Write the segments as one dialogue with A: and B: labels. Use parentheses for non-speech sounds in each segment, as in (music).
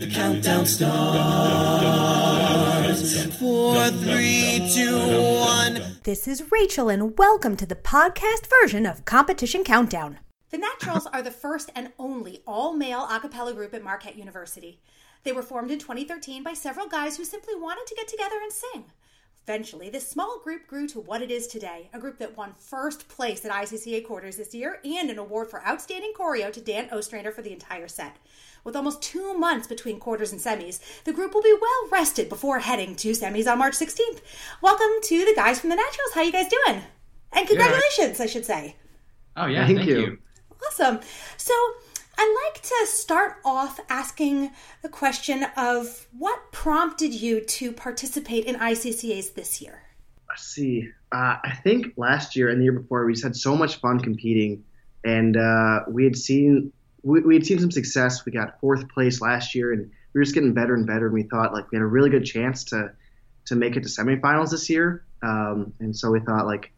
A: The countdown starts. Four, three, two, one.
B: This is Rachel, and welcome to the podcast version of Competition Countdown.
C: The Naturals are the first and only all male a cappella group at Marquette University. They were formed in 2013 by several guys who simply wanted to get together and sing. Eventually, this small group grew to what it is today a group that won first place at ICCA quarters this year and an award for outstanding choreo to Dan Ostrander for the entire set. With almost two months between quarters and semis, the group will be well rested before heading to semis on March 16th. Welcome to the guys from the Naturals. How you guys doing? And congratulations, I should say.
D: Oh yeah,
E: Thank
D: thank,
E: you.
D: you.
C: Awesome. So I'd like to start off asking the question of what prompted you to participate in ICCAs this year?
E: Let's see. Uh, I think last year and the year before we just had so much fun competing, and uh, we had seen we, we had seen some success. We got fourth place last year, and we were just getting better and better. And we thought like we had a really good chance to to make it to semifinals this year. Um, and so we thought like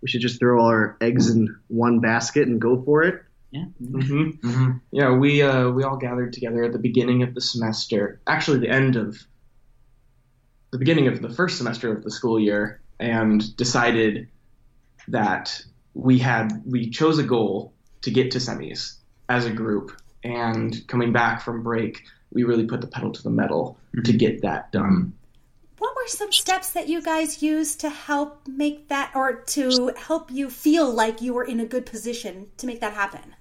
E: we should just throw all our eggs in one basket and go for it. Yeah.
F: Mm hmm
D: hmm
F: Yeah, we uh, we all gathered together at the beginning of the semester, actually the end of the beginning of the first semester of the school year, and decided that we had we chose a goal to get to semis as a group. And coming back from break, we really put the pedal to the metal to get that done.
C: What were some steps that you guys used to help make that or to help you feel like you were in a good position to make that happen?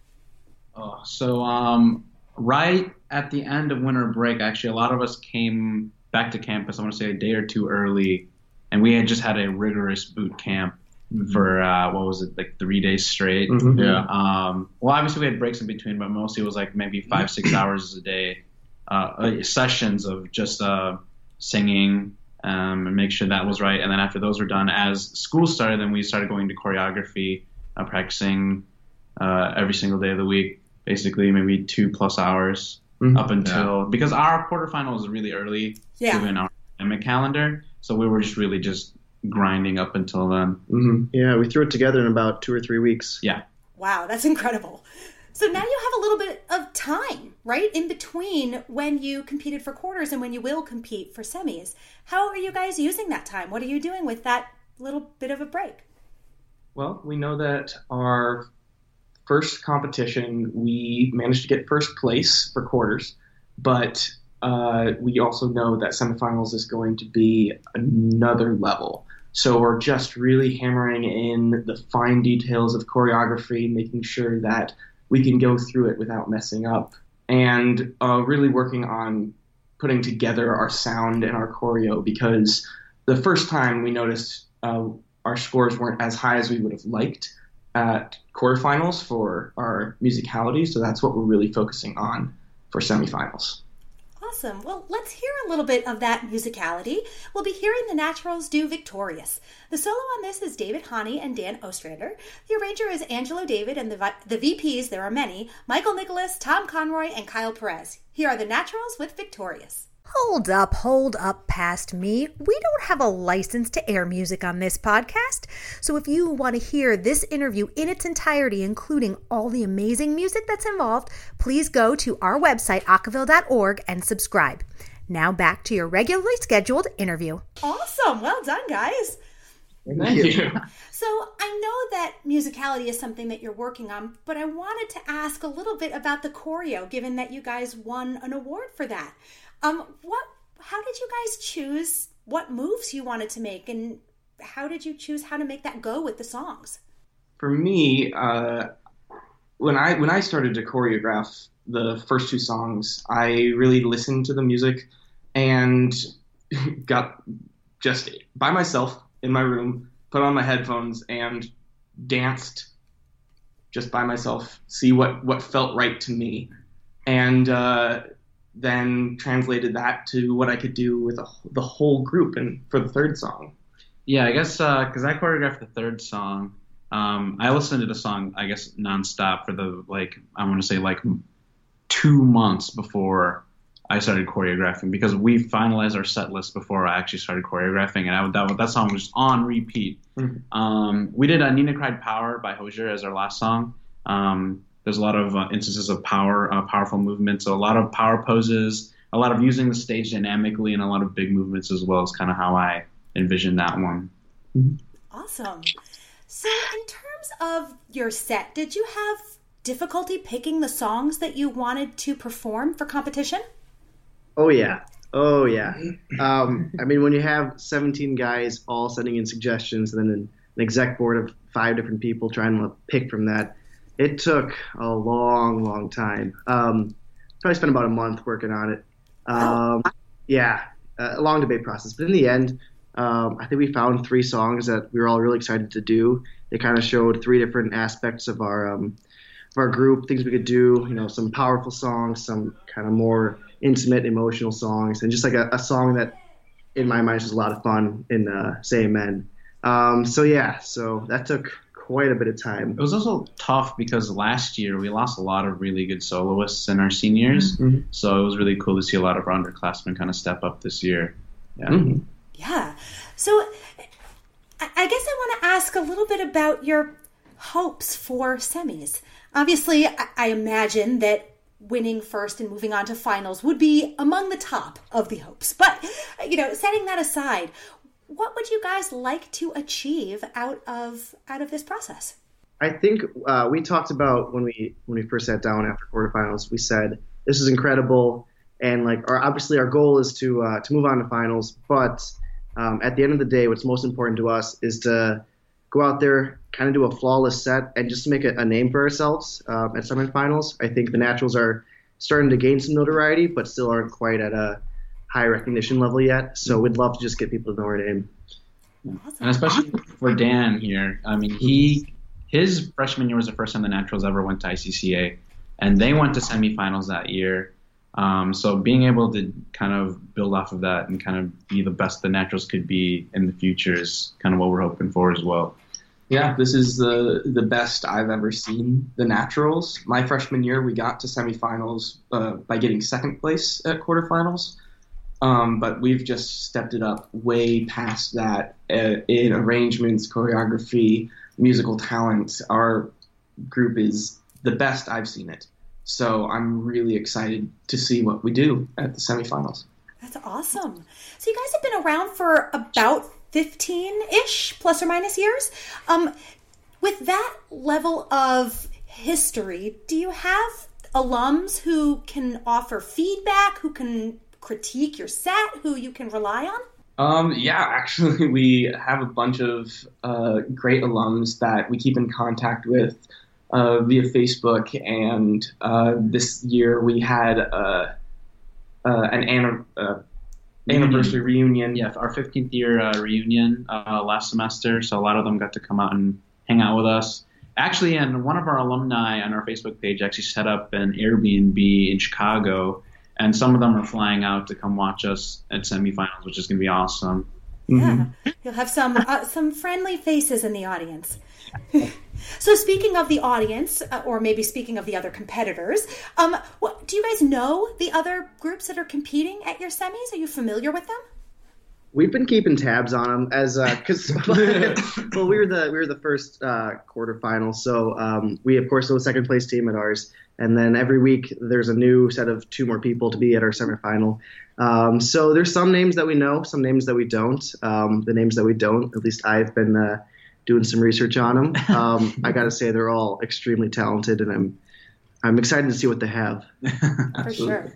D: Oh, so um, right at the end of winter break, actually, a lot of us came back to campus. I want to say a day or two early, and we had just had a rigorous boot camp for uh, what was it, like three days straight.
F: Mhm.
D: Yeah. Um, well, obviously we had breaks in between, but mostly it was like maybe five, six (clears throat) hours a day, uh, uh, sessions of just uh, singing um, and make sure that was right. And then after those were done, as school started, then we started going to choreography, uh, practicing uh, every single day of the week, basically maybe two plus hours
F: Mhm.
D: up until because our quarterfinal was really early
C: Yeah.
D: given our academic calendar, so we were just really just grinding up until then.
F: hmm
E: Yeah, we threw it together in about two or three weeks.
D: Yeah.
C: Wow, that's incredible. So now you have a little bit of time, right, in between when you competed for quarters and when you will compete for semis. How are you guys using that time? What are you doing with that little bit of a break?
F: Well, we know that our first competition, we managed to get first place for quarters, but uh, we also know that semifinals is going to be another level. So we're just really hammering in the fine details of choreography, making sure that we can go through it without messing up, and uh, really working on putting together our sound and our choreo because the first time we noticed uh, our scores weren't as high as we would have liked at quarterfinals for our musicality. So that's what we're really focusing on for semifinals.
C: Awesome. Well, let's hear a little bit of that musicality. We'll be hearing the Naturals do Victorious. The solo on this is David Hani and Dan Ostrander. The arranger is Angelo David, and the, the VPs, there are many Michael Nicholas, Tom Conroy, and Kyle Perez. Here are the Naturals with Victorious.
B: Hold up, hold up past me. We don't have a license to air music on this podcast. So if you want to hear this interview in its entirety, including all the amazing music that's involved, please go to our website, acaville.org, and subscribe. Now back to your regularly scheduled interview.
C: Awesome. Well done, guys.
F: Thank you.
C: So I know that musicality is something that you're working on, but I wanted to ask a little bit about the choreo, given that you guys won an award for that. Um, what? How did you guys choose what moves you wanted to make, and how did you choose how to make that go with the songs?
F: For me, uh, when I when I started to choreograph the first two songs, I really listened to the music and (laughs) got just by myself in my room, put on my headphones and danced just by myself, see what what felt right to me, and uh, then translated that to what I could do with a, the whole group and for the third song.
D: Yeah, I guess because I choreographed the third song. Um, I listened to the song, I guess, nonstop for the like I want to say like two months before I started choreographing because we finalized our set list before I actually started choreographing, and I, that that song was on repeat.
F: Mhm.
D: Um, we did uh, "Nina Cried Power" by Hozier as our last song. Um, there's a lot of uh, instances of power, uh, powerful movements, so a lot of power poses, a lot of using the stage dynamically and a lot of big movements as well is kind of how I envision that one.
C: Awesome. So, in terms of your set, did you have difficulty picking the songs that you wanted to perform for competition?
E: Oh yeah. Oh yeah. Um, I mean, when you have 17 guys all sending in suggestions, and then an, an exec board of five different people trying to pick from that, it took a long, long time. Um, probably spent about a month working on it. Um, yeah, a long debate process. But in the end, um, I think we found three songs that we were all really excited to do. They kind of showed three different aspects of our um, of our group, things we could do. You know, some powerful songs, some kind of more intimate, emotional songs, and just like a, a song that, in my mind, is a lot of fun in uh, "Say Amen." Um, so yeah, so that took quite a bit of time.
D: It was also tough because last year we lost a lot of really good soloists in our seniors, mm-hmm. so it was really cool to see a lot of our underclassmen kind of step up this year. Yeah.
C: Mm-hmm. Yeah. So I guess I want to ask a little bit about your hopes for semis. Obviously, I imagine that winning first and moving on to finals would be among the top of the hopes. But, you know, setting that aside, what would you guys like to achieve out of out of this process?
E: I think uh, we talked about when we when we first sat down after quarterfinals. We said this is incredible, and like our obviously our goal is to uh, to move on to finals. But um, at the end of the day, what's most important to us is to go out there, kind of do a flawless set, and just make a, a name for ourselves um, at semifinals. I think the Naturals are starting to gain some notoriety, but still aren't quite at a high recognition level yet. So we'd love to just get people to know our name.
D: Awesome. And especially for Dan here, I mean, he his freshman year was the first time the Naturals ever went to ICCA, and they went to semifinals that year. Um, so being able to kind of build off of that and kind of be the best the Naturals could be in the future is kind of what we're hoping for as well.
F: Yeah, this is the the best I've ever seen the Naturals. My freshman year, we got to semifinals uh, by getting second place at quarterfinals. Um, but we've just stepped it up way past that uh, in arrangements, choreography, musical talent. Our group is the best I've seen it. So I'm really excited to see what we do at the semifinals.
C: That's awesome. So you guys have been around for about 15 ish, plus or minus years. Um, with that level of history, do you have alums who can offer feedback, who can critique your set, who you can rely on?
F: Um, yeah, actually, (laughs) we have a bunch of uh, great alums that we keep in contact with uh, via Facebook, and uh, this year we had uh, uh, an uh, anniversary reunion.
D: Yeah, our 15th year reunion last semester, so a lot of them got to come out and hang out with us. Actually, and one of our alumni on our Facebook page actually set up an Airbnb in Chicago and some of them are flying out to come watch us at semifinals, which is going to be awesome.
C: Yeah, mm-hmm. you'll have some uh, some friendly faces in the audience. (laughs) so, speaking of the audience, uh, or maybe speaking of the other competitors, um, what, do you guys know the other groups that are competing at your semis? Are you familiar with them?
E: We've been keeping tabs on them as because uh, (laughs) (laughs) well we were the we were the first uh, quarterfinal, so um, we of course know the second place team at ours, and then every week there's a new set of two more people to be at our semifinal. Um, so there's some names that we know, some names that we don't. Um, the names that we don't, at least I've been uh, doing some research on them. Um, I got to say they're all extremely talented, and I'm I'm excited to see what they have.
C: For sure.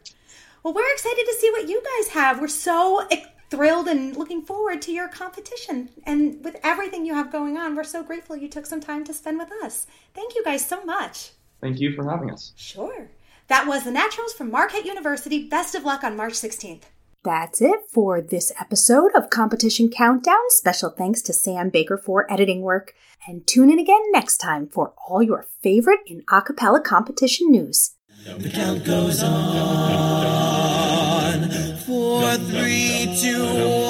C: Well, we're excited to see what you guys have. We're so thrilled and looking forward to your competition. And with everything you have going on, we're so grateful you took some time to spend with us. Thank you guys so much.
F: Thank you for having us.
C: Sure. That was the Naturals from Marquette University. Best of luck on March 16th.
B: That's it for this episode of Competition Countdown. Special thanks to Sam Baker for editing work. And tune in again next time for all your favorite in acapella competition news.
A: The count goes on. Two, one.